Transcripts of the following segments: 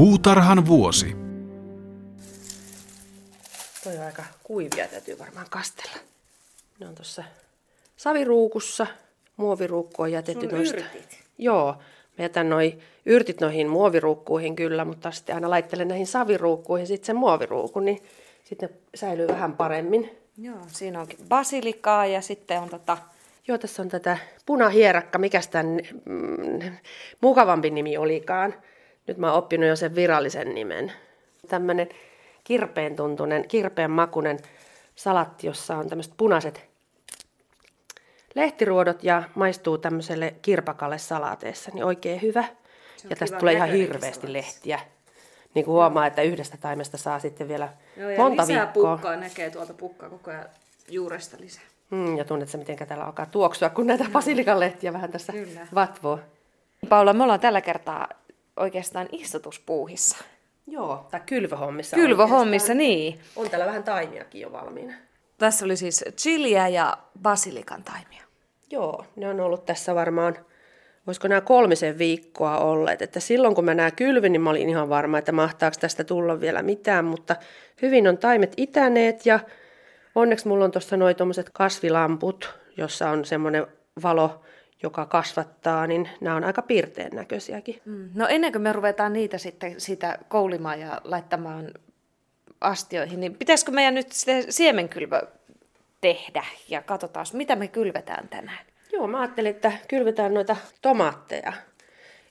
Puutarhan vuosi. Toi on aika kuivia, täytyy varmaan kastella. Ne on tuossa saviruukussa. Muoviruukku on jätetty Sun noista. yrtit. Joo, mä jätän noi yrtit noihin muoviruukkuihin kyllä, mutta sitten aina laittelen näihin saviruukkuihin sitten sen muoviruukun, niin sitten ne säilyy vähän paremmin. Joo, siinä onkin basilikaa ja sitten on tota... Joo, tässä on tätä punahierakka, mikä tämän mm, mukavampi nimi olikaan. Nyt mä oon oppinut jo sen virallisen nimen. Tämmönen kirpeen tuntunen, kirpeen makunen salatti, jossa on tämmöiset punaiset lehtiruodot ja maistuu tämmöiselle kirpakalle salaateessa, niin oikein hyvä. Ja tästä tulee ihan hirveästi lehtiä. Niin kuin huomaa, että yhdestä taimesta saa sitten vielä Joo, ja monta lisää viikkoa. pukkaa näkee tuolta pukkaa koko ajan juuresta lisää. Mm, ja tunnet sä, miten täällä alkaa tuoksua, kun näitä basilikan lehtiä vähän tässä Kyllä. vatvoo. Paula, me ollaan tällä kertaa oikeastaan istutuspuuhissa. Joo, tai kylvöhommissa. Kylvöhommissa, niin. On täällä vähän taimiakin jo valmiina. Tässä oli siis chiliä ja basilikan taimia. Joo, ne on ollut tässä varmaan, voisiko nämä kolmisen viikkoa olleet. Että silloin kun mä nämä kylvin, niin mä olin ihan varma, että mahtaako tästä tulla vielä mitään. Mutta hyvin on taimet itäneet ja onneksi mulla on tuossa noin tuommoiset kasvilamput, jossa on semmoinen valo, joka kasvattaa, niin nämä on aika piirteen näköisiäkin. Mm. No ennen kuin me ruvetaan niitä sitten siitä koulimaan ja laittamaan astioihin, niin pitäisikö meidän nyt se siemenkylvö tehdä ja katsotaan, mitä me kylvetään tänään. Joo, mä ajattelin, että kylvetään noita tomaatteja.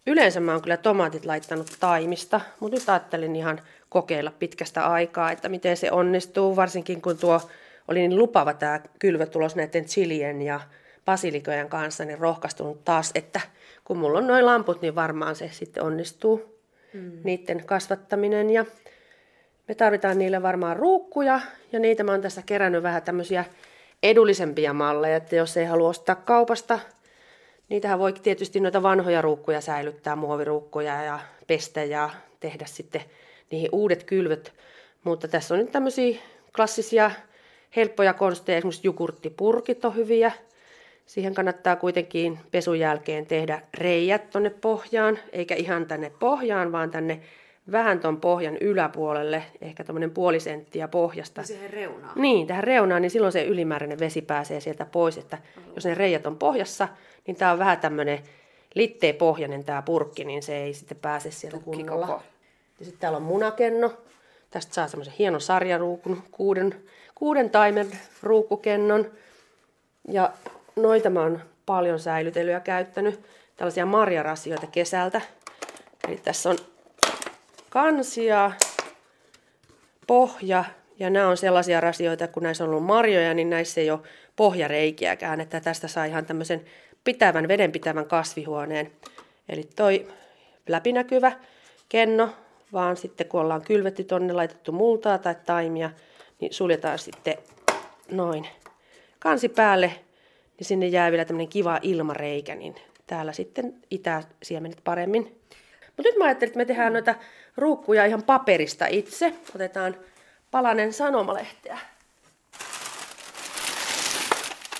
Yleensä mä oon kyllä tomaatit laittanut taimista, mutta nyt ajattelin ihan kokeilla pitkästä aikaa, että miten se onnistuu, varsinkin kun tuo oli niin lupava tämä kylvötulos näiden chilien ja basilikojen kanssa, niin rohkaistunut taas, että kun mulla on noin lamput, niin varmaan se sitten onnistuu, mm. niiden kasvattaminen. Ja me tarvitaan niille varmaan ruukkuja, ja niitä mä oon tässä kerännyt vähän tämmöisiä edullisempia malleja, että jos ei halua ostaa kaupasta, niitähän voi tietysti noita vanhoja ruukkuja säilyttää, muoviruukkuja ja pestä ja tehdä sitten niihin uudet kylvöt. Mutta tässä on nyt tämmöisiä klassisia helppoja konsteja, esimerkiksi jogurttipurkit on hyviä. Siihen kannattaa kuitenkin pesun jälkeen tehdä reijät tonne pohjaan, eikä ihan tänne pohjaan, vaan tänne vähän ton pohjan yläpuolelle, ehkä tämmöinen puoli senttiä pohjasta. Siihen reunaan. Niin, tähän reunaan, niin silloin se ylimääräinen vesi pääsee sieltä pois, että jos ne reijät on pohjassa, niin tämä on vähän tämmöinen litteen pohjainen tämä purkki, niin se ei sitten pääse sieltä kunnolla. Ja sitten täällä on munakenno. Tästä saa semmoisen hienon sarjaruukun, kuuden, kuuden taimen ruukkukennon. Ja noita mä oon paljon säilytellyt ja käyttänyt. Tällaisia marjarasioita kesältä. Eli tässä on kansia, pohja, ja nämä on sellaisia rasioita, kun näissä on ollut marjoja, niin näissä ei ole pohjareikiäkään, että tästä saa ihan tämmöisen pitävän, vedenpitävän kasvihuoneen. Eli toi läpinäkyvä kenno, vaan sitten kun ollaan kylvetty tonne, laitettu multaa tai taimia, niin suljetaan sitten noin kansi päälle, niin sinne jää vielä tämmöinen kiva ilmareikä, niin täällä sitten itää siemenet paremmin. Mutta nyt mä ajattelin, että me tehdään noita ruukkuja ihan paperista itse. Otetaan palanen sanomalehteä.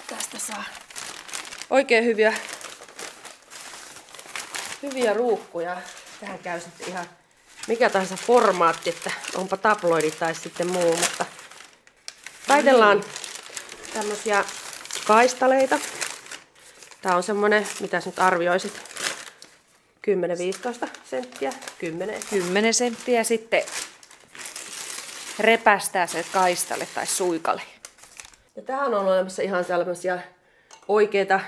Tästä saa oikein hyviä, hyviä ruukkuja. Tähän käy sitten ihan mikä tahansa formaatti, että onpa tabloidi tai sitten muu, mutta taitellaan tämmöisiä kaistaleita. Tää on semmonen, mitä sä nyt arvioisit, 10-15 senttiä, 10 10 senttiä sitten repästää se kaistalle tai suikalle. Ja tähän on olemassa ihan sellaisia oikeita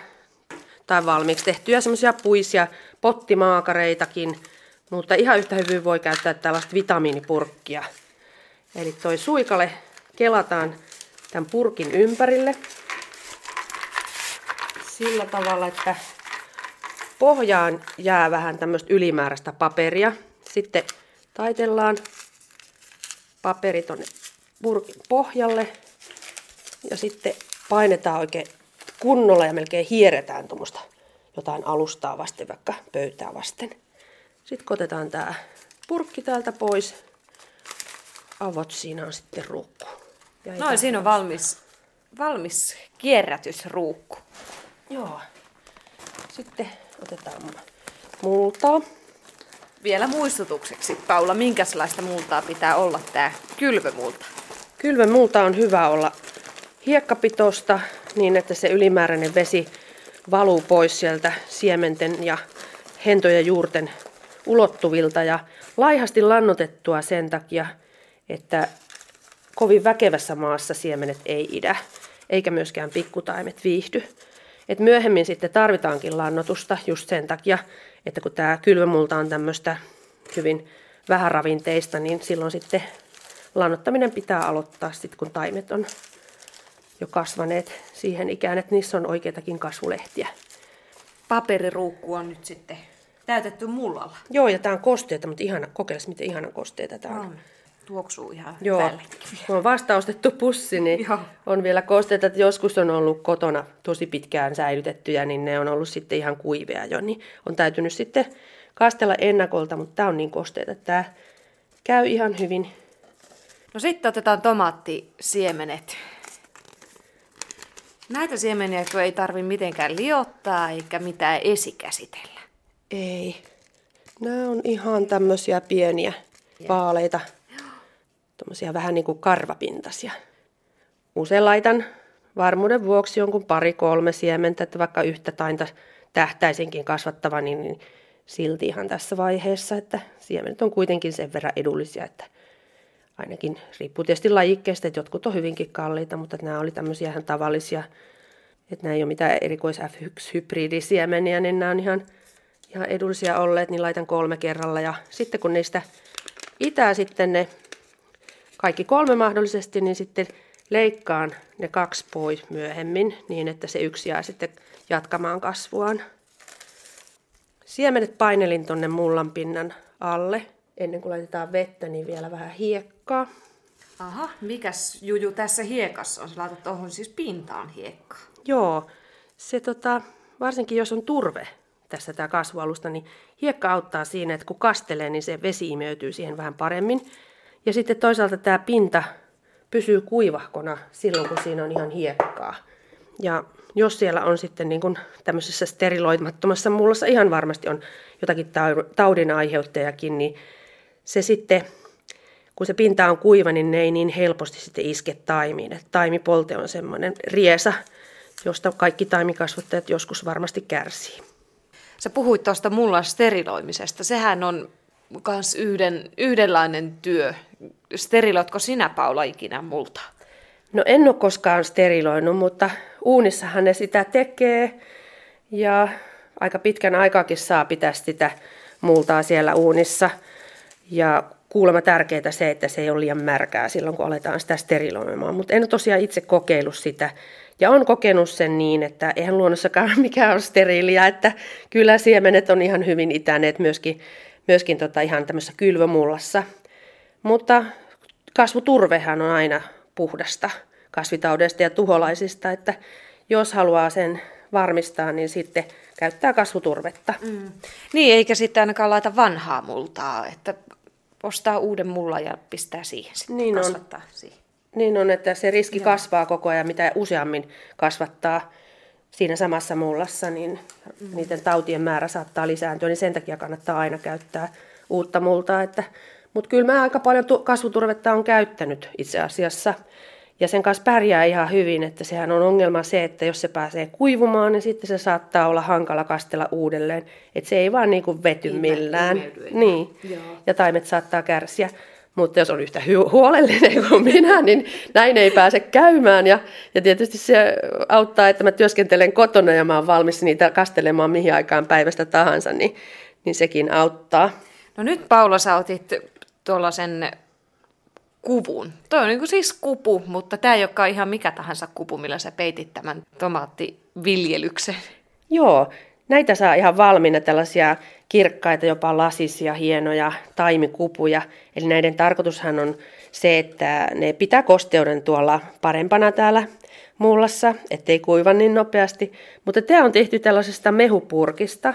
tai valmiiksi tehtyjä semmoisia puisia pottimaakareitakin, mutta ihan yhtä hyvin voi käyttää tällaista vitamiinipurkkia. Eli toi suikale kelataan tämän purkin ympärille sillä tavalla, että pohjaan jää vähän tämmöistä ylimääräistä paperia. Sitten taitellaan paperi tonne purkin pohjalle ja sitten painetaan oikein kunnolla ja melkein hieretään tuommoista jotain alustaa vasten, vaikka pöytää vasten. Sitten kotetaan tämä purkki täältä pois. Avot siinä on sitten ruukku. Ja Noin, siinä on valmis, valmis kierrätysruukku. Joo. Sitten otetaan multaa. Vielä muistutukseksi, Paula, minkälaista multaa pitää olla tämä kylvömulta? Kylvömulta on hyvä olla hiekkapitosta niin, että se ylimääräinen vesi valuu pois sieltä siementen ja hentojen juurten ulottuvilta ja laihasti lannotettua sen takia, että kovin väkevässä maassa siemenet ei idä, eikä myöskään pikkutaimet viihdy. Et myöhemmin sitten tarvitaankin lannotusta just sen takia, että kun tämä kylvämulta on tämmöistä hyvin vähäravinteista, niin silloin sitten lannottaminen pitää aloittaa sitten, kun taimet on jo kasvaneet siihen ikään, että niissä on oikeitakin kasvulehtiä. Paperiruukku on nyt sitten täytetty mullalla. Joo, ja tämä on kosteita, mutta ihana, kokeiles miten ihana kosteita tämä on. on. Tuoksuu ihan Joo, kun on vasta ostettu pussi, niin Joo. on vielä kosteita, että joskus on ollut kotona tosi pitkään säilytettyjä, niin ne on ollut sitten ihan kuivia jo, niin on täytynyt sitten kastella ennakolta, mutta tämä on niin kosteita, että tämä käy ihan hyvin. No sitten otetaan tomaattisiemenet. Näitä siemeniä ei tarvi mitenkään liottaa eikä mitään esikäsitellä. Ei. Nämä on ihan tämmöisiä pieniä vaaleita. Tuommoisia vähän niin kuin karvapintaisia. Usein laitan varmuuden vuoksi jonkun pari-kolme siementä, että vaikka yhtä tainta tähtäisinkin kasvattava, niin, niin silti ihan tässä vaiheessa, että siemenet on kuitenkin sen verran edullisia, että ainakin riippuu tietysti lajikkeesta, että jotkut on hyvinkin kalliita, mutta nämä oli tämmöisiä ihan tavallisia, että nämä ei ole mitään erikois F1-hybridisiemeniä, niin nämä on ihan, ihan edullisia olleet, niin laitan kolme kerralla. Ja sitten kun niistä itää sitten ne kaikki kolme mahdollisesti, niin sitten leikkaan ne kaksi pois myöhemmin niin, että se yksi jää sitten jatkamaan kasvuaan. Siemenet painelin tonne mullan pinnan alle. Ennen kuin laitetaan vettä, niin vielä vähän hiekkaa. Aha, mikäs juju tässä hiekassa on? Sä laitat tuohon siis pintaan hiekkaa. Joo, se tota, varsinkin jos on turve tässä tämä kasvualusta, niin hiekka auttaa siinä, että kun kastelee, niin se vesi imeytyy siihen vähän paremmin. Ja sitten toisaalta tämä pinta pysyy kuivahkona silloin, kun siinä on ihan hiekkaa. Ja jos siellä on sitten niin kuin tämmöisessä steriloimattomassa mullassa ihan varmasti on jotakin taudin aiheuttajakin, niin se sitten, kun se pinta on kuiva, niin ne ei niin helposti sitten iske taimiin. Et taimipolte on semmoinen riesa, josta kaikki taimikasvattajat joskus varmasti kärsii. Sä puhuit tuosta mullan steriloimisesta. Sehän on myös yhden, yhdenlainen työ. Steriloitko sinä, Paula, ikinä multa? No en ole koskaan steriloinut, mutta uunissahan ne sitä tekee. Ja aika pitkän aikaakin saa pitää sitä multaa siellä uunissa. Ja kuulemma tärkeää se, että se ei ole liian märkää silloin, kun aletaan sitä steriloimaan. Mutta en ole tosiaan itse kokeillut sitä. Ja on kokenut sen niin, että eihän luonnossakaan mikään ole steriiliä, että kyllä siemenet on ihan hyvin itäneet myöskin, myöskin tota ihan tämmöisessä kylvömullassa. Mutta kasvuturvehan on aina puhdasta kasvitaudesta ja tuholaisista, että jos haluaa sen varmistaa, niin sitten käyttää kasvuturvetta. Mm. Niin, eikä sitten ainakaan laita vanhaa multaa, että ostaa uuden mulla ja pistää siihen sitten, niin kasvattaa on. siihen. Niin on, että se riski Joo. kasvaa koko ajan, mitä useammin kasvattaa siinä samassa mullassa, niin mm. niiden tautien määrä saattaa lisääntyä, niin sen takia kannattaa aina käyttää uutta multaa. Että, mutta kyllä mä aika paljon kasvuturvetta on käyttänyt itse asiassa. Ja sen kanssa pärjää ihan hyvin, että sehän on ongelma se, että jos se pääsee kuivumaan, niin sitten se saattaa olla hankala kastella uudelleen. Että se ei vaan niin kuin vety millään. Niin. Joo. Ja taimet saattaa kärsiä. Mutta jos on yhtä huolellinen kuin minä, niin näin ei pääse käymään. Ja, ja tietysti se auttaa, että mä työskentelen kotona ja mä oon valmis niitä kastelemaan mihin aikaan päivästä tahansa, niin, niin sekin auttaa. No nyt Paula, sä otit tuollaisen kuvun. Toi on niin siis kupu, mutta tämä ei olekaan ihan mikä tahansa kupu, millä sä peitit tämän tomaattiviljelyksen. Joo, näitä saa ihan valmiina tällaisia kirkkaita, jopa lasisia, hienoja taimikupuja. Eli näiden tarkoitushan on se, että ne pitää kosteuden tuolla parempana täällä mullassa, ettei kuiva niin nopeasti. Mutta tämä on tehty tällaisesta mehupurkista.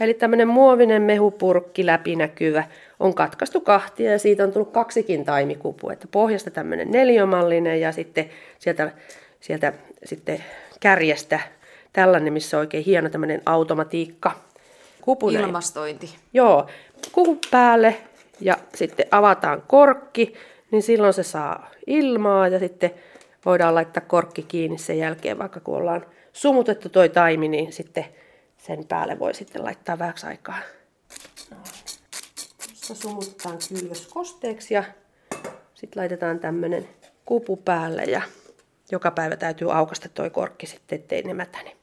Eli tämmöinen muovinen mehupurkki läpinäkyvä on katkaistu kahtia ja siitä on tullut kaksikin taimikupu. Että pohjasta tämmöinen neliömallinen ja sitten sieltä, sieltä sitten kärjestä tällainen, missä on oikein hieno tämmöinen automatiikka Kupunen. Ilmastointi. Joo, kuku päälle ja sitten avataan korkki, niin silloin se saa ilmaa ja sitten voidaan laittaa korkki kiinni sen jälkeen, vaikka kun ollaan sumutettu toi taimi, niin sitten sen päälle voi sitten laittaa vähäksi aikaa. Tuossa sumutetaan kylvös kosteeksi ja sitten laitetaan tämmönen kupu päälle ja joka päivä täytyy aukasta toi korkki sitten, ettei ne mätäne.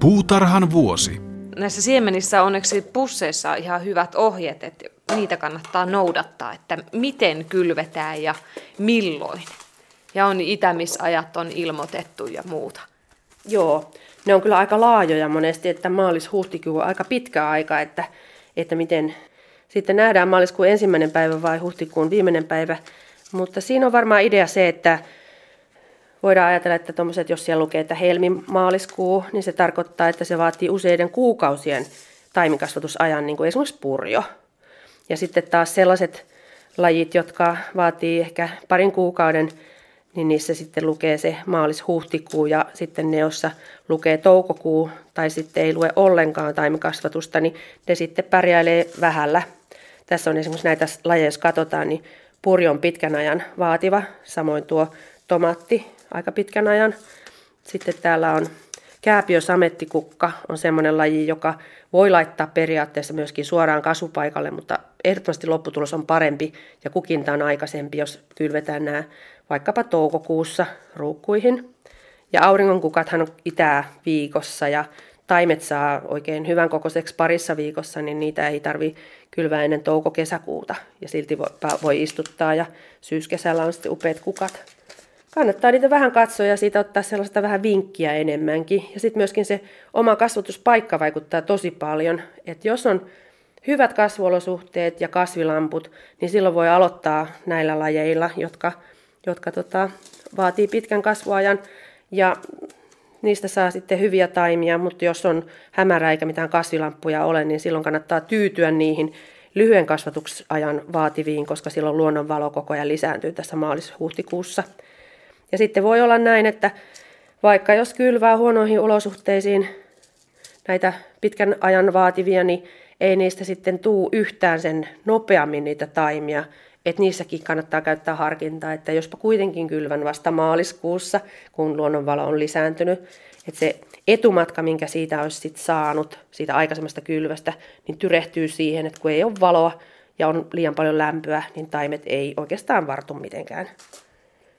Puutarhan vuosi. Näissä siemenissä onneksi pusseissa on ihan hyvät ohjeet, että niitä kannattaa noudattaa, että miten kylvetään ja milloin. Ja on itämisajat on ilmoitettu ja muuta. Joo, ne on kyllä aika laajoja monesti, että maalis-huhtikuu on aika pitkä aika, että, että miten sitten nähdään maaliskuun ensimmäinen päivä vai huhtikuun viimeinen päivä. Mutta siinä on varmaan idea se, että voidaan ajatella, että tommoset, jos siellä lukee, että helmi-maaliskuu, niin se tarkoittaa, että se vaatii useiden kuukausien taimikasvatusajan, niin kuin esimerkiksi purjo. Ja sitten taas sellaiset lajit, jotka vaatii ehkä parin kuukauden niin niissä sitten lukee se maalis-huhtikuu ja sitten ne, joissa lukee toukokuu tai sitten ei lue ollenkaan taimikasvatusta, niin ne sitten pärjäilee vähällä. Tässä on esimerkiksi näitä lajeja, jos katsotaan, niin purjo on pitkän ajan vaativa, samoin tuo tomaatti aika pitkän ajan. Sitten täällä on kääpiösamettikukka, on semmoinen laji, joka voi laittaa periaatteessa myöskin suoraan kasvupaikalle, mutta ehdottomasti lopputulos on parempi ja kukinta on aikaisempi, jos kylvetään nämä vaikkapa toukokuussa ruukkuihin. Ja auringonkukathan on itää viikossa ja taimet saa oikein hyvän kokoiseksi parissa viikossa, niin niitä ei tarvi kylvää ennen touko-kesäkuuta ja silti voi, voi istuttaa ja syyskesällä on sitten upeat kukat. Kannattaa niitä vähän katsoa ja siitä ottaa sellaista vähän vinkkiä enemmänkin. Ja sitten myöskin se oma kasvatuspaikka vaikuttaa tosi paljon. Että jos on hyvät kasvuolosuhteet ja kasvilamput, niin silloin voi aloittaa näillä lajeilla, jotka jotka tota, vaatii pitkän kasvuajan ja niistä saa sitten hyviä taimia, mutta jos on hämärä eikä mitään kasvilamppuja ole, niin silloin kannattaa tyytyä niihin lyhyen kasvatusajan vaativiin, koska silloin luonnonvalo koko ajan lisääntyy tässä maalis-huhtikuussa. Ja sitten voi olla näin, että vaikka jos kylvää huonoihin olosuhteisiin näitä pitkän ajan vaativia, niin ei niistä sitten tuu yhtään sen nopeammin niitä taimia, että niissäkin kannattaa käyttää harkintaa, että jospa kuitenkin kylvän vasta maaliskuussa, kun luonnonvalo on lisääntynyt, että se etumatka, minkä siitä olisi sit saanut, siitä aikaisemmasta kylvästä, niin tyrehtyy siihen, että kun ei ole valoa ja on liian paljon lämpöä, niin taimet ei oikeastaan vartu mitenkään.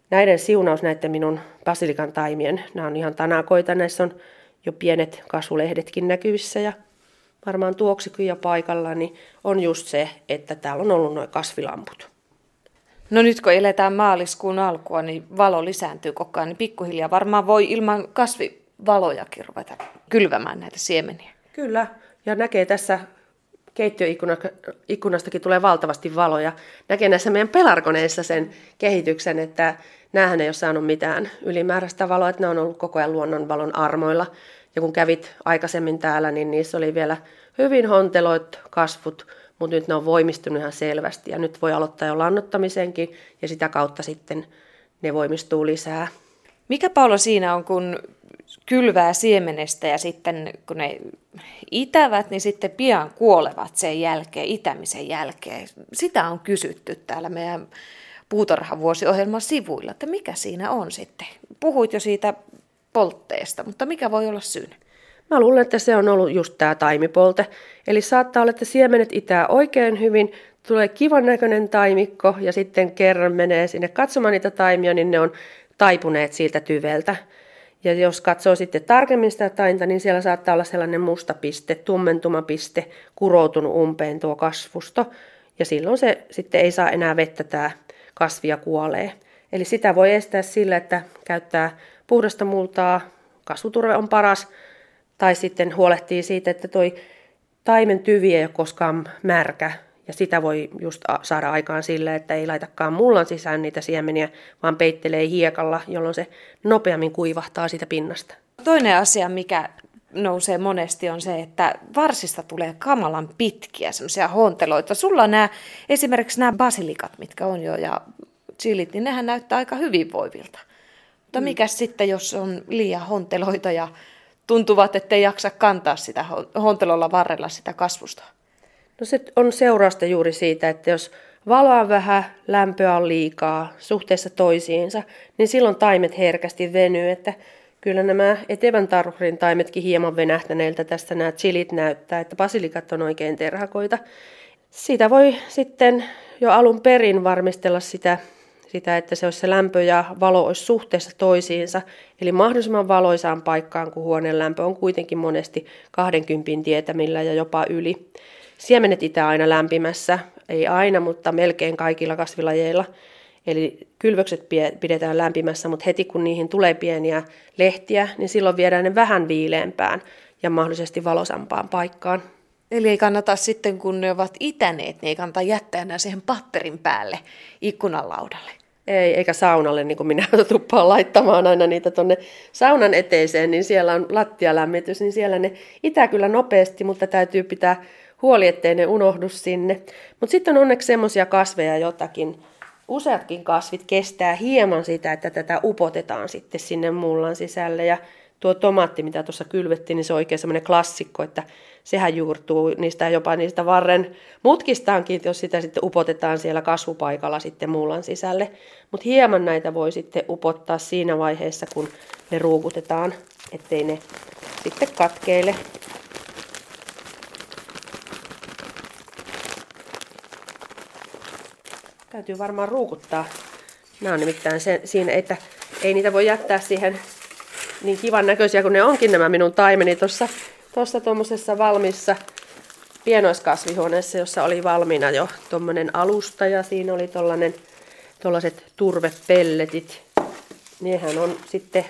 Näiden siunaus näiden minun basilikan taimien, nämä on ihan tanakoita, näissä on jo pienet kasvulehdetkin näkyvissä ja varmaan tuoksikin ja paikalla, niin on just se, että täällä on ollut noin kasvilamput. No nyt kun eletään maaliskuun alkua, niin valo lisääntyy koko ajan, niin pikkuhiljaa varmaan voi ilman kasvivalojakin ruveta kylvämään näitä siemeniä. Kyllä, ja näkee tässä keittiöikkunastakin tulee valtavasti valoja. Näkee näissä meidän pelarkoneissa sen kehityksen, että näähän ei ole saanut mitään ylimääräistä valoa, että ne on ollut koko ajan luonnonvalon armoilla. Ja kun kävit aikaisemmin täällä, niin niissä oli vielä hyvin honteloit kasvut, mutta nyt ne on voimistunut ihan selvästi ja nyt voi aloittaa jo lannottamisenkin ja sitä kautta sitten ne voimistuu lisää. Mikä Paula siinä on, kun kylvää siemenestä ja sitten kun ne itävät, niin sitten pian kuolevat sen jälkeen, itämisen jälkeen. Sitä on kysytty täällä meidän puutarhavuosiohjelman sivuilla, että mikä siinä on sitten. Puhuit jo siitä poltteesta, mutta mikä voi olla syynä? Mä luulen, että se on ollut just tämä taimipolte. Eli saattaa olla, että siemenet itää oikein hyvin, tulee kivan näköinen taimikko ja sitten kerran menee sinne katsomaan niitä taimia, niin ne on taipuneet siltä tyveltä. Ja jos katsoo sitten tarkemmin sitä tainta, niin siellä saattaa olla sellainen musta piste, tummentumapiste, kuroutunut umpeen tuo kasvusto. Ja silloin se sitten ei saa enää vettä tämä kasvi ja kuolee. Eli sitä voi estää sillä, että käyttää puhdasta multaa, kasvuturve on paras, tai sitten huolehtii siitä, että toi taimen tyvi ei ole koskaan märkä, ja sitä voi just saada aikaan sillä, että ei laitakaan mullan sisään niitä siemeniä, vaan peittelee hiekalla, jolloin se nopeammin kuivahtaa siitä pinnasta. Toinen asia, mikä nousee monesti on se, että varsista tulee kamalan pitkiä semmoisia honteloita. Sulla on nämä, esimerkiksi nämä basilikat, mitkä on jo, ja chilit, niin nehän näyttää aika hyvinvoivilta. Mutta mm. mikä sitten, jos on liian honteloita ja tuntuvat, ettei jaksa kantaa sitä hontelolla varrella sitä kasvusta? No se on seurausta juuri siitä, että jos valoa on vähän, lämpöä on liikaa suhteessa toisiinsa, niin silloin taimet herkästi venyy, että kyllä nämä etevän tarhurin taimetkin hieman venähtäneiltä tästä nämä chilit näyttää, että basilikat on oikein terhakoita. Siitä voi sitten jo alun perin varmistella sitä, sitä, että se olisi se lämpö ja valo olisi suhteessa toisiinsa, eli mahdollisimman valoisaan paikkaan, kun huoneen lämpö on kuitenkin monesti 20 tietämillä ja jopa yli. Siemenet itää aina lämpimässä, ei aina, mutta melkein kaikilla kasvilajeilla. Eli kylvökset pidetään lämpimässä, mutta heti kun niihin tulee pieniä lehtiä, niin silloin viedään ne vähän viileämpään ja mahdollisesti valosampaan paikkaan. Eli ei kannata sitten, kun ne ovat itäneet, niin ei kannata jättää enää siihen patterin päälle ikkunalaudalle. Ei, eikä saunalle, niin kuin minä tuppaan laittamaan aina niitä tuonne saunan eteiseen, niin siellä on lattialämmitys, niin siellä ne itää kyllä nopeasti, mutta täytyy pitää huoli, ettei ne unohdu sinne. Mutta sitten on onneksi semmoisia kasveja jotakin, useatkin kasvit kestää hieman sitä, että tätä upotetaan sitten sinne mullan sisälle. Ja tuo tomaatti, mitä tuossa kylvettiin, niin se on oikein semmoinen klassikko, että sehän juurtuu niistä jopa niistä varren mutkistaankin, jos sitä sitten upotetaan siellä kasvupaikalla sitten mullan sisälle. Mutta hieman näitä voi sitten upottaa siinä vaiheessa, kun ne ruukutetaan, ettei ne sitten katkeile. Täytyy varmaan ruukuttaa. Nämä on nimittäin se, siinä, että ei niitä voi jättää siihen niin kivan näköisiä kuin ne onkin nämä minun taimeni tuossa tuossa tuommoisessa valmissa pienoiskasvihuoneessa, jossa oli valmiina jo tuommoinen alusta ja siinä oli tuollaiset turvepelletit. Nehän on sitten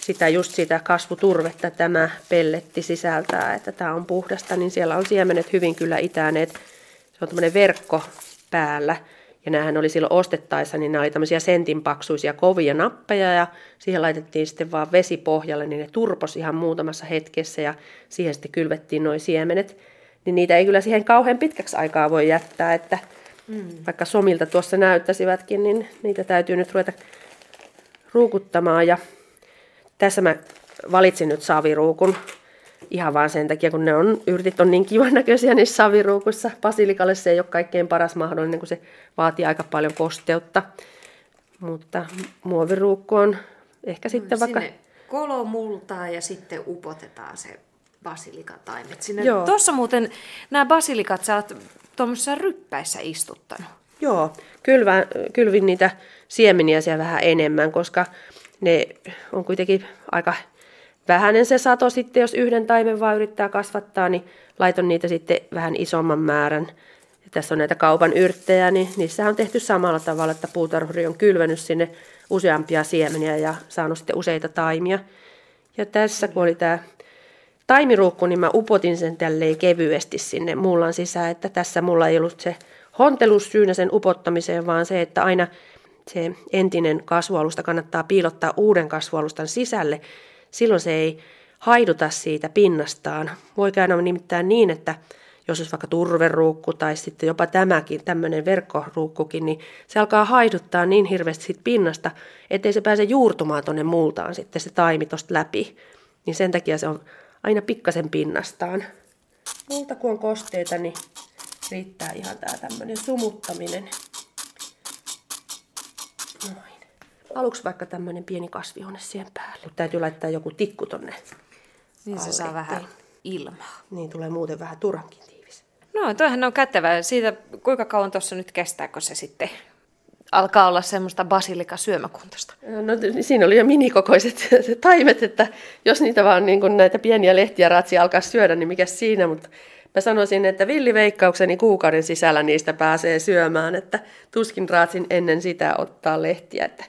sitä just sitä kasvuturvetta tämä pelletti sisältää, että tämä on puhdasta, niin siellä on siemenet hyvin kyllä itäneet. Se on tämmöinen verkko päällä. Ja näähän oli silloin ostettaessa, niin nämä oli tämmöisiä sentin paksuisia kovia nappeja ja siihen laitettiin sitten vaan vesi pohjalle, niin ne turpos ihan muutamassa hetkessä ja siihen sitten kylvettiin noin siemenet. Niin niitä ei kyllä siihen kauhean pitkäksi aikaa voi jättää, että mm. vaikka somilta tuossa näyttäisivätkin, niin niitä täytyy nyt ruveta ruukuttamaan. Ja tässä mä valitsin nyt saviruukun ihan vaan sen takia, kun ne on, yrtit on niin kivan näköisiä niissä saviruukuissa. Basilikalle se ei ole kaikkein paras mahdollinen, kun se vaatii aika paljon kosteutta. Mutta muoviruukku on ehkä no, sitten vaikka... kolomultaa ja sitten upotetaan se basilikataimet sinne. Joo. Tuossa muuten nämä basilikat sä oot tuommoisessa ryppäissä istuttanut. Joo, kylvän, kylvin niitä siemeniä siellä vähän enemmän, koska ne on kuitenkin aika vähänen se sato sitten, jos yhden taimen vaan yrittää kasvattaa, niin laiton niitä sitten vähän isomman määrän. Ja tässä on näitä kaupan yrttejä, niin niissä on tehty samalla tavalla, että puutarhuri on kylvänyt sinne useampia siemeniä ja saanut sitten useita taimia. Ja tässä kun oli tämä taimiruukku, niin mä upotin sen tälleen kevyesti sinne mullan sisään, että tässä mulla ei ollut se hontelus syynä sen upottamiseen, vaan se, että aina se entinen kasvualusta kannattaa piilottaa uuden kasvualustan sisälle, silloin se ei haiduta siitä pinnastaan. Voi käydä nimittäin niin, että jos olisi vaikka turveruukku tai sitten jopa tämäkin, tämmöinen verkkoruukkukin, niin se alkaa haiduttaa niin hirveästi siitä pinnasta, ettei se pääse juurtumaan tuonne multaan sitten se taimi tosta läpi. Niin sen takia se on aina pikkasen pinnastaan. Multa kun on kosteita, niin riittää ihan tää tämmöinen sumuttaminen. Noin. Aluksi vaikka tämmöinen pieni kasvihuone siihen päälle. Mutta täytyy laittaa joku tikku tonne Niin se saa vähän ilmaa. Niin tulee muuten vähän turhankin tiivis. No toihan on kätevä. Siitä kuinka kauan tuossa nyt kestää, kun se sitten alkaa olla semmoista basilika syömäkuntosta? No siinä oli jo minikokoiset taimet, että jos niitä vaan niin kuin näitä pieniä lehtiä ratsi alkaa syödä, niin mikä siinä, mutta mä sanoisin, että villiveikkaukseni kuukauden sisällä niistä pääsee syömään, että tuskin raatsin ennen sitä ottaa lehtiä, että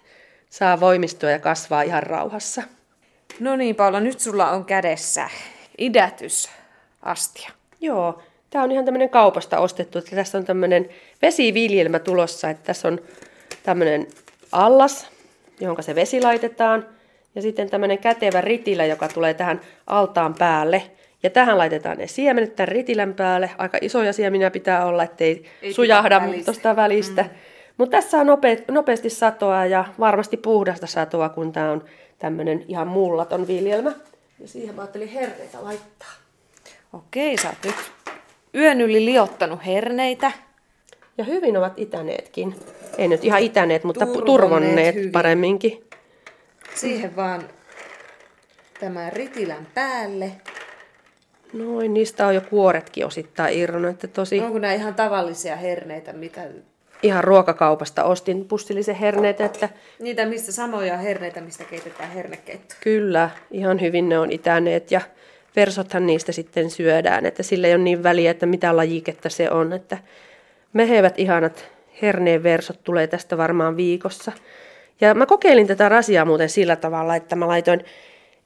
saa voimistua ja kasvaa ihan rauhassa. No niin, Paula, nyt sulla on kädessä idätysastia. Joo, tämä on ihan tämmöinen kaupasta ostettu, että tässä on tämmöinen vesiviljelmä tulossa, että tässä on tämmöinen allas, johon se vesi laitetaan, ja sitten tämmöinen kätevä ritilä, joka tulee tähän altaan päälle. Ja tähän laitetaan ne siemenet tämän ritilän päälle. Aika isoja siemeniä pitää olla, ettei Ei sujahda tuosta välistä. Mm. Mutta tässä on nope, nopeasti satoa ja varmasti puhdasta satoa, kun tämä on tämmöinen ihan mullaton viljelmä. Ja siihen mä ajattelin herneitä laittaa. Okei, sä oot nyt yön yli liottanut herneitä. Ja hyvin ovat itäneetkin. Ei nyt ihan itäneet, mutta Turvonneet turvonneet hyvin. paremminkin. Siihen vaan tämän ritilän päälle. Noin, niistä on jo kuoretkin osittain irronnut. Että tosi Onko nämä ihan tavallisia herneitä, mitä... ihan ruokakaupasta ostin pussillisen herneitä, että Niitä mistä samoja herneitä, mistä keitetään hernekeitto. kyllä ihan hyvin ne on itäneet ja versothan niistä sitten syödään, että sillä ei ole niin väliä, että mitä lajiketta se on, että mehevät ihanat herneen versot tulee tästä varmaan viikossa. Ja mä kokeilin tätä rasiaa muuten sillä tavalla, että mä laitoin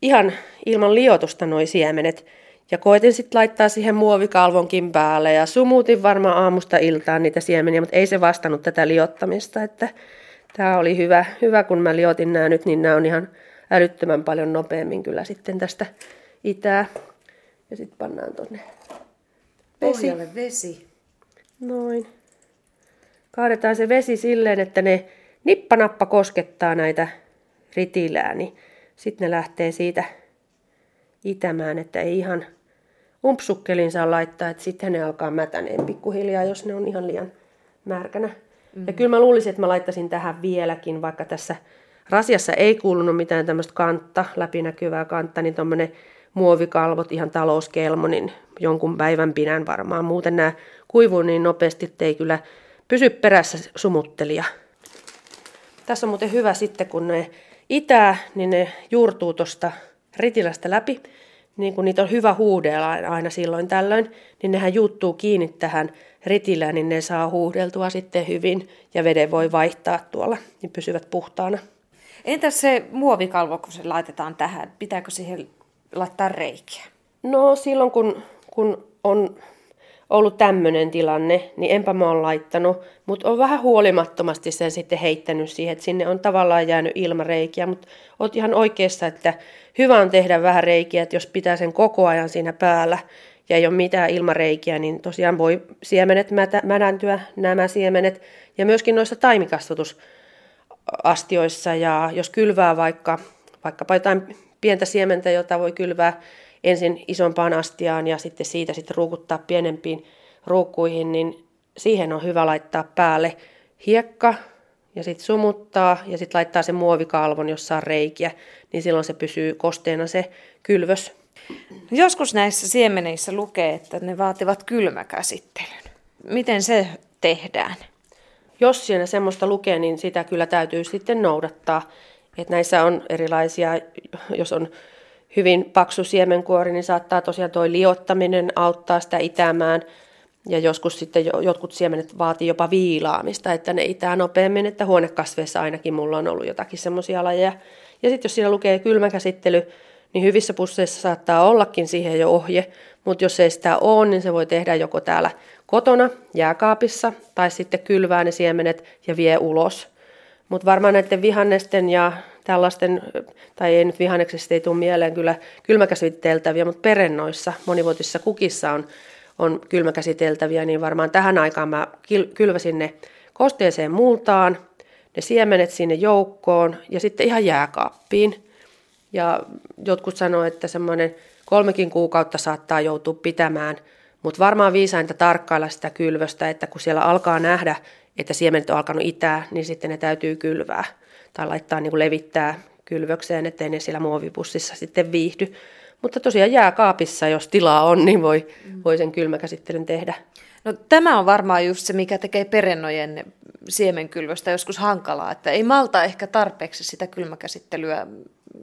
ihan ilman liotusta noi siemenet ja koitin sitten laittaa siihen muovikalvonkin päälle ja sumutin varmaan aamusta iltaan niitä siemeniä, mutta ei se vastannut tätä liottamista, että tämä oli hyvä, hyvä, kun mä liotin nämä nyt, niin nämä on ihan älyttömän paljon nopeammin kyllä sitten tästä itää. Ja sitten pannaan tonne vesi. Pohjalle vesi. Noin. Kaadetaan se vesi silleen, että ne nippanappa koskettaa näitä ritilää, niin sitten ne lähtee siitä itämään, että ei ihan umpsukkelin saa laittaa, että sitten ne alkaa mätäneen pikkuhiljaa, jos ne on ihan liian märkänä. Mm-hmm. Ja kyllä mä luulisin, että mä laittaisin tähän vieläkin, vaikka tässä rasiassa ei kuulunut mitään tämmöistä kantta, läpinäkyvää kantta, niin tuommoinen muovikalvot, ihan talouskelmo, niin jonkun päivän pidän varmaan. Muuten nämä kuivuu niin nopeasti, että ei kyllä pysy perässä sumuttelija. Tässä on muuten hyvä sitten, kun ne itää, niin ne juurtuu tuosta ritilästä läpi. Niin kun niitä on hyvä huudella aina silloin tällöin, niin nehän juuttuu kiinni tähän ritilään, niin ne saa huuhdeltua sitten hyvin ja veden voi vaihtaa tuolla, niin pysyvät puhtaana. Entäs se muovikalvo, kun se laitetaan tähän? Pitääkö siihen laittaa reikiä? No silloin kun, kun on ollut tämmöinen tilanne, niin enpä mä oon laittanut, mutta on vähän huolimattomasti sen sitten heittänyt siihen, että sinne on tavallaan jäänyt ilmareikiä, mutta oot ihan oikeassa, että hyvä on tehdä vähän reikiä, että jos pitää sen koko ajan siinä päällä ja ei ole mitään ilmareikiä, niin tosiaan voi siemenet mätä, mänäntyä, nämä siemenet, ja myöskin noissa taimikasvatusastioissa, ja jos kylvää vaikka, vaikkapa jotain pientä siementä, jota voi kylvää ensin isompaan astiaan ja sitten siitä sitten ruukuttaa pienempiin ruukkuihin, niin siihen on hyvä laittaa päälle hiekka ja sitten sumuttaa ja sitten laittaa sen muovikalvon, jossa on reikiä, niin silloin se pysyy kosteena se kylvös. Joskus näissä siemeneissä lukee, että ne vaativat kylmäkäsittelyn. Miten se tehdään? Jos siinä semmoista lukee, niin sitä kyllä täytyy sitten noudattaa. Et näissä on erilaisia, jos on hyvin paksu siemenkuori, niin saattaa tosiaan tuo liottaminen auttaa sitä itämään. Ja joskus sitten jo- jotkut siemenet vaatii jopa viilaamista, että ne itää nopeammin, että huonekasveissa ainakin mulla on ollut jotakin semmoisia lajeja. Ja sitten jos siinä lukee kylmäkäsittely, niin hyvissä pusseissa saattaa ollakin siihen jo ohje, mutta jos ei sitä ole, niin se voi tehdä joko täällä kotona jääkaapissa tai sitten kylvää ne siemenet ja vie ulos. Mutta varmaan näiden vihannesten ja tällaisten, tai ei nyt vihanneksista ei tule mieleen kyllä kylmäkäsiteltäviä, mutta perennoissa, monivuotisissa kukissa on, on kylmäkäsiteltäviä, niin varmaan tähän aikaan mä kylväsin ne kosteeseen multaan, ne siemenet sinne joukkoon ja sitten ihan jääkaappiin. Ja jotkut sanoo, että semmoinen kolmekin kuukautta saattaa joutua pitämään, mutta varmaan viisainta tarkkailla sitä kylvöstä, että kun siellä alkaa nähdä, että siemenet on alkanut itää, niin sitten ne täytyy kylvää tai laittaa niin kuin levittää kylvökseen, ettei ne siellä muovipussissa sitten viihdy. Mutta tosiaan jääkaapissa, jos tilaa on, niin voi, voi sen kylmäkäsittelyn tehdä. No tämä on varmaan just se, mikä tekee perennojen siemenkylvöstä joskus hankalaa, että ei malta ehkä tarpeeksi sitä kylmäkäsittelyä,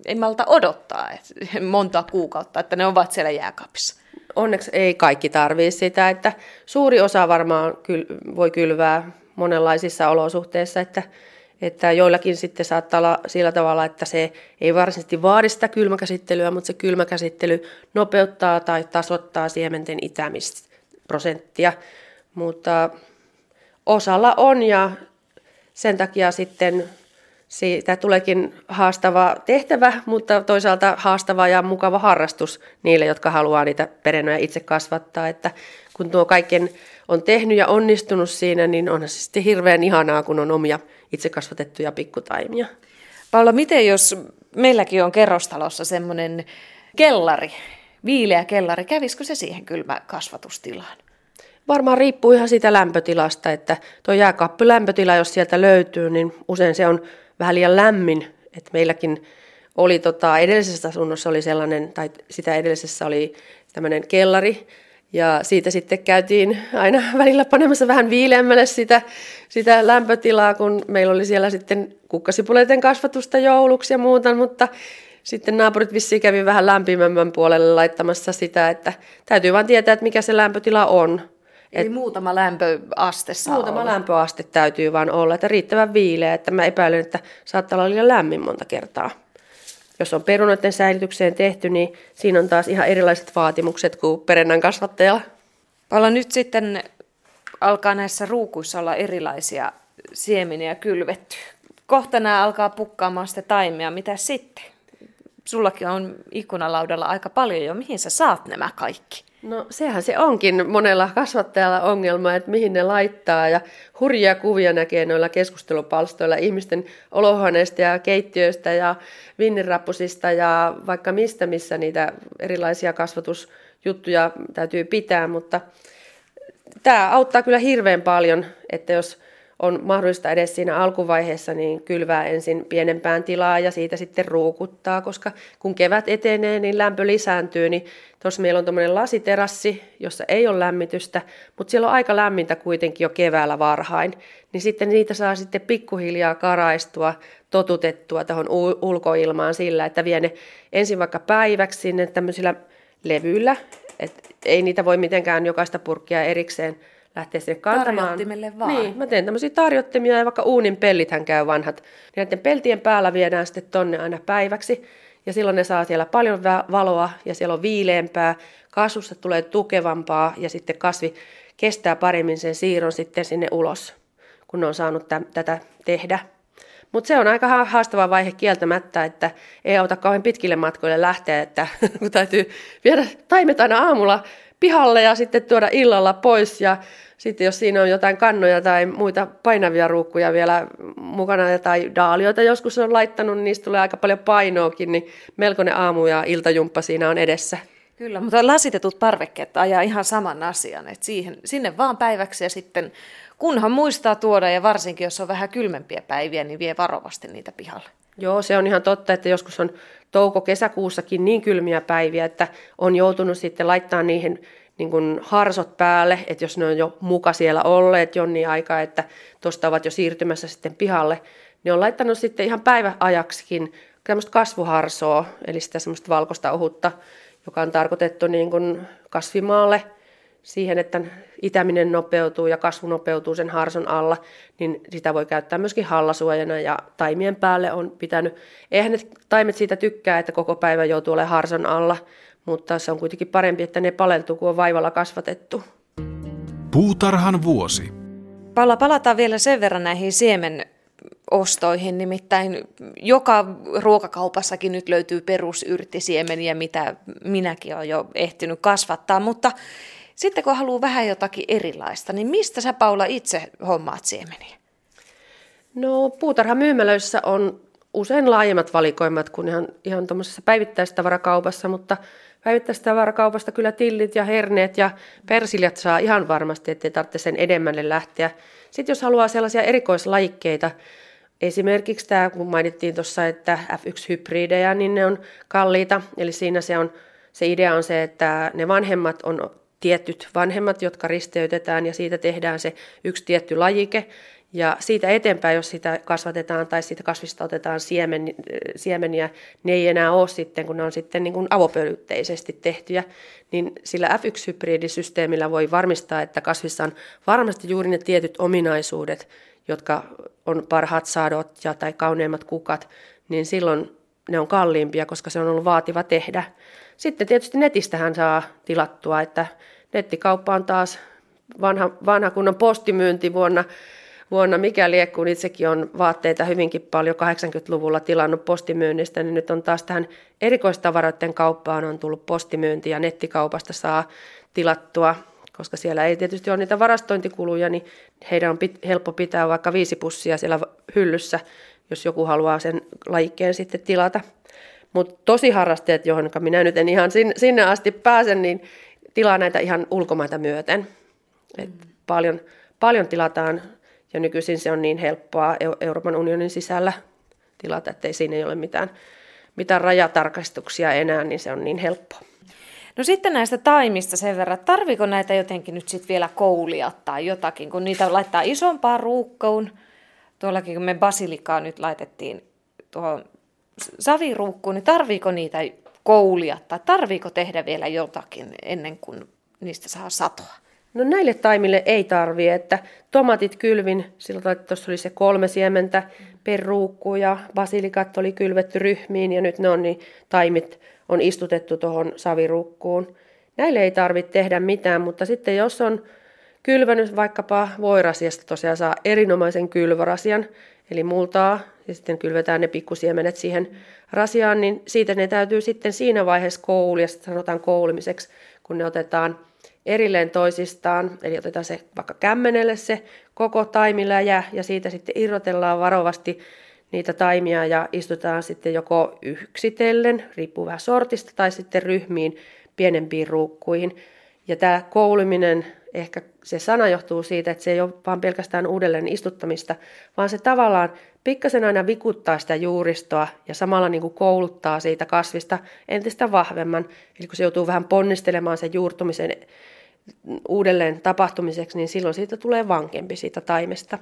ei malta odottaa että monta kuukautta, että ne ovat siellä jääkaapissa. Onneksi ei kaikki tarvii sitä, että suuri osa varmaan kyl- voi kylvää monenlaisissa olosuhteissa, että, että joillakin sitten saattaa olla sillä tavalla, että se ei varsinaisesti vaadi sitä kylmäkäsittelyä, mutta se kylmäkäsittely nopeuttaa tai tasoittaa siementen itämisprosenttia, mutta osalla on ja sen takia sitten siitä tuleekin haastava tehtävä, mutta toisaalta haastava ja mukava harrastus niille, jotka haluaa niitä perennoja itse kasvattaa. Että kun tuo kaiken on tehnyt ja onnistunut siinä, niin onhan se sitten hirveän ihanaa, kun on omia itse kasvatettuja pikkutaimia. Paula, miten jos meilläkin on kerrostalossa semmoinen Kellari, viileä kellari, kävisikö se siihen kylmäkasvatustilaan? Varmaan riippuu ihan siitä lämpötilasta, että tuo jääkaappilämpötila, jos sieltä löytyy, niin usein se on vähän liian lämmin. että meilläkin oli tota, edellisessä asunnossa oli sellainen, tai sitä edellisessä oli tämmöinen kellari, ja siitä sitten käytiin aina välillä panemassa vähän viileämmälle sitä, sitä lämpötilaa, kun meillä oli siellä sitten kukkasipuleiden kasvatusta jouluksi ja muuta, mutta sitten naapurit vissiin kävi vähän lämpimämmän puolelle laittamassa sitä, että täytyy vain tietää, että mikä se lämpötila on. Eli Et muutama lämpöaste saa Muutama olla. lämpöaste täytyy vaan olla, että riittävän viileä, että mä epäilen, että saattaa olla liian lämmin monta kertaa. Jos on perunoiden säilytykseen tehty, niin siinä on taas ihan erilaiset vaatimukset kuin perennan kasvattajalla. Pala nyt sitten alkaa näissä ruukuissa olla erilaisia siemeniä kylvetty. Kohta nämä alkaa pukkaamaan sitä taimia. Mitä sitten? Sullakin on ikkunalaudalla aika paljon jo. Mihin sä saat nämä kaikki? No sehän se onkin monella kasvattajalla ongelma, että mihin ne laittaa. Ja hurjia kuvia näkee noilla keskustelupalstoilla ihmisten olohuoneista ja keittiöistä ja vinnirappusista ja vaikka mistä, missä niitä erilaisia kasvatusjuttuja täytyy pitää, mutta tämä auttaa kyllä hirveän paljon, että jos on mahdollista edes siinä alkuvaiheessa niin kylvää ensin pienempään tilaa ja siitä sitten ruukuttaa, koska kun kevät etenee, niin lämpö lisääntyy, niin tuossa meillä on tuommoinen lasiterassi, jossa ei ole lämmitystä, mutta siellä on aika lämmintä kuitenkin jo keväällä varhain, niin sitten niitä saa sitten pikkuhiljaa karaistua, totutettua tuohon ulkoilmaan sillä, että vie ne ensin vaikka päiväksi sinne tämmöisillä levyillä, että ei niitä voi mitenkään jokaista purkkia erikseen lähteä sinne kantamaan. Tarjottimelle vaan. Niin, mä teen tämmöisiä tarjottimia ja vaikka uunin pellithän käy vanhat. Niin näiden peltien päällä viedään sitten tonne aina päiväksi. Ja silloin ne saa siellä paljon valoa ja siellä on viileämpää. Kasvusta tulee tukevampaa ja sitten kasvi kestää paremmin sen siirron sitten sinne ulos, kun ne on saanut t- tätä tehdä. Mutta se on aika haastava vaihe kieltämättä, että ei auta kauhean pitkille matkoille lähteä, että kun täytyy viedä taimet aina aamulla pihalle ja sitten tuoda illalla pois ja sitten jos siinä on jotain kannoja tai muita painavia ruukkuja vielä mukana tai daalioita joskus on laittanut, niin niistä tulee aika paljon painoakin, niin melkoinen aamu- ja iltajumppa siinä on edessä. Kyllä, mutta lasitetut parvekkeet ajaa ihan saman asian, että siihen, sinne vaan päiväksi ja sitten kunhan muistaa tuoda ja varsinkin jos on vähän kylmempiä päiviä, niin vie varovasti niitä pihalle. Joo, se on ihan totta, että joskus on touko-kesäkuussakin niin kylmiä päiviä, että on joutunut sitten laittaa niihin niin kuin harsot päälle, että jos ne on jo muka siellä olleet jonni aikaa, että tuosta ovat jo siirtymässä sitten pihalle, niin on laittanut sitten ihan päiväajaksikin tämmöistä kasvuharsoa, eli sitä semmoista valkoista ohutta, joka on tarkoitettu niin kuin kasvimaalle siihen, että itäminen nopeutuu ja kasvu nopeutuu sen harson alla, niin sitä voi käyttää myöskin hallasuojana ja taimien päälle on pitänyt. Eihän ne taimet siitä tykkää, että koko päivä joutuu olemaan harson alla, mutta se on kuitenkin parempi, että ne paleltuu, kun on vaivalla kasvatettu. Puutarhan vuosi. Pala, palataan vielä sen verran näihin siemen ostoihin, nimittäin joka ruokakaupassakin nyt löytyy perusyrttisiemeniä, mitä minäkin olen jo ehtinyt kasvattaa, mutta sitten kun haluaa vähän jotakin erilaista, niin mistä sä Paula itse hommaat siemeniä? No puutarhamyymälöissä on usein laajemmat valikoimat kuin ihan, ihan tuommoisessa päivittäistavarakaupassa, mutta päivittäistavarakaupasta kyllä tillit ja herneet ja persiljat saa ihan varmasti, ettei tarvitse sen edemmälle lähteä. Sitten jos haluaa sellaisia erikoislajikkeita, esimerkiksi tämä, kun mainittiin tuossa, että F1-hybridejä, niin ne on kalliita, eli siinä se, on, se idea on se, että ne vanhemmat on tietyt vanhemmat, jotka risteytetään ja siitä tehdään se yksi tietty lajike. Ja siitä eteenpäin, jos sitä kasvatetaan tai siitä kasvista otetaan siemen, siemeniä, ne ei enää ole sitten, kun ne on sitten niin kuin avopölytteisesti tehtyjä, niin sillä F1-hybridisysteemillä voi varmistaa, että kasvissa on varmasti juuri ne tietyt ominaisuudet, jotka on parhaat sadot ja tai kauneimmat kukat, niin silloin ne on kalliimpia, koska se on ollut vaativa tehdä. Sitten tietysti netistähän saa tilattua, että nettikauppa on taas vanha, vanha kunnon postimyynti vuonna, vuonna mikäli kun itsekin on vaatteita hyvinkin paljon 80-luvulla tilannut postimyynnistä, niin nyt on taas tähän erikoistavaroiden kauppaan on tullut postimyynti ja nettikaupasta saa tilattua, koska siellä ei tietysti ole niitä varastointikuluja, niin heidän on pit, helppo pitää vaikka viisi pussia siellä hyllyssä, jos joku haluaa sen lajikkeen sitten tilata. Mutta tosi harrasteet, johon minä nyt en ihan sinne asti pääse, niin tilaa näitä ihan ulkomaita myöten. Et mm. paljon, paljon tilataan ja nykyisin se on niin helppoa Euroopan unionin sisällä tilata, että ei siinä ei ole mitään, mitään rajatarkastuksia enää, niin se on niin helppoa. No sitten näistä taimista sen verran, tarviko näitä jotenkin nyt sitten vielä koulia tai jotakin, kun niitä laittaa isompaan ruukkoon. Tuollakin kun me basilikaa nyt laitettiin tuohon saviruukkuun, niin tarviiko niitä koulia tai tarviiko tehdä vielä jotakin ennen kuin niistä saa satoa? No näille taimille ei tarvi, että tomatit kylvin, silloin tuossa oli se kolme siementä per ruukku ja basilikat oli kylvetty ryhmiin ja nyt ne on niin taimit on istutettu tuohon saviruukkuun. Näille ei tarvitse tehdä mitään, mutta sitten jos on kylvänyt vaikkapa voirasiasta tosiaan saa erinomaisen kylvörasian, eli multaa, ja sitten kylvetään ne pikkusiemenet siihen rasiaan, niin siitä ne täytyy sitten siinä vaiheessa koulia, sanotaan koulimiseksi, kun ne otetaan erilleen toisistaan, eli otetaan se vaikka kämmenelle se koko taimiläjä ja siitä sitten irrotellaan varovasti niitä taimia ja istutaan sitten joko yksitellen, riippuu vähän sortista, tai sitten ryhmiin pienempiin ruukkuihin. Ja tämä kouliminen, ehkä se sana johtuu siitä, että se ei ole vaan pelkästään uudelleen istuttamista, vaan se tavallaan pikkasen aina vikuttaa sitä juuristoa ja samalla niin kuin kouluttaa siitä kasvista entistä vahvemman. Eli kun se joutuu vähän ponnistelemaan sen juurtumisen uudelleen tapahtumiseksi, niin silloin siitä tulee vankempi siitä taimesta.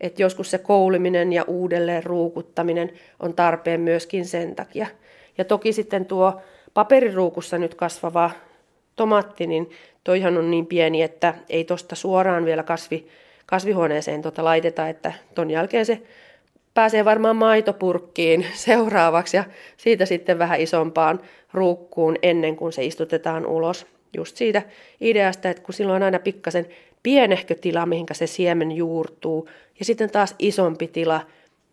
Et joskus se kouliminen ja uudelleen ruukuttaminen on tarpeen myöskin sen takia. Ja toki sitten tuo paperiruukussa nyt kasvava tomaatti, niin toihan on niin pieni, että ei tuosta suoraan vielä kasvi, kasvihuoneeseen tuota laiteta, että ton jälkeen se pääsee varmaan maitopurkkiin seuraavaksi ja siitä sitten vähän isompaan ruukkuun ennen kuin se istutetaan ulos. Just siitä ideasta, että kun silloin on aina pikkasen pienehkö tila, mihinkä se siemen juurtuu, ja sitten taas isompi tila,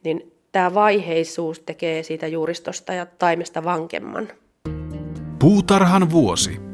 niin tämä vaiheisuus tekee siitä juuristosta ja taimesta vankemman. Puutarhan vuosi.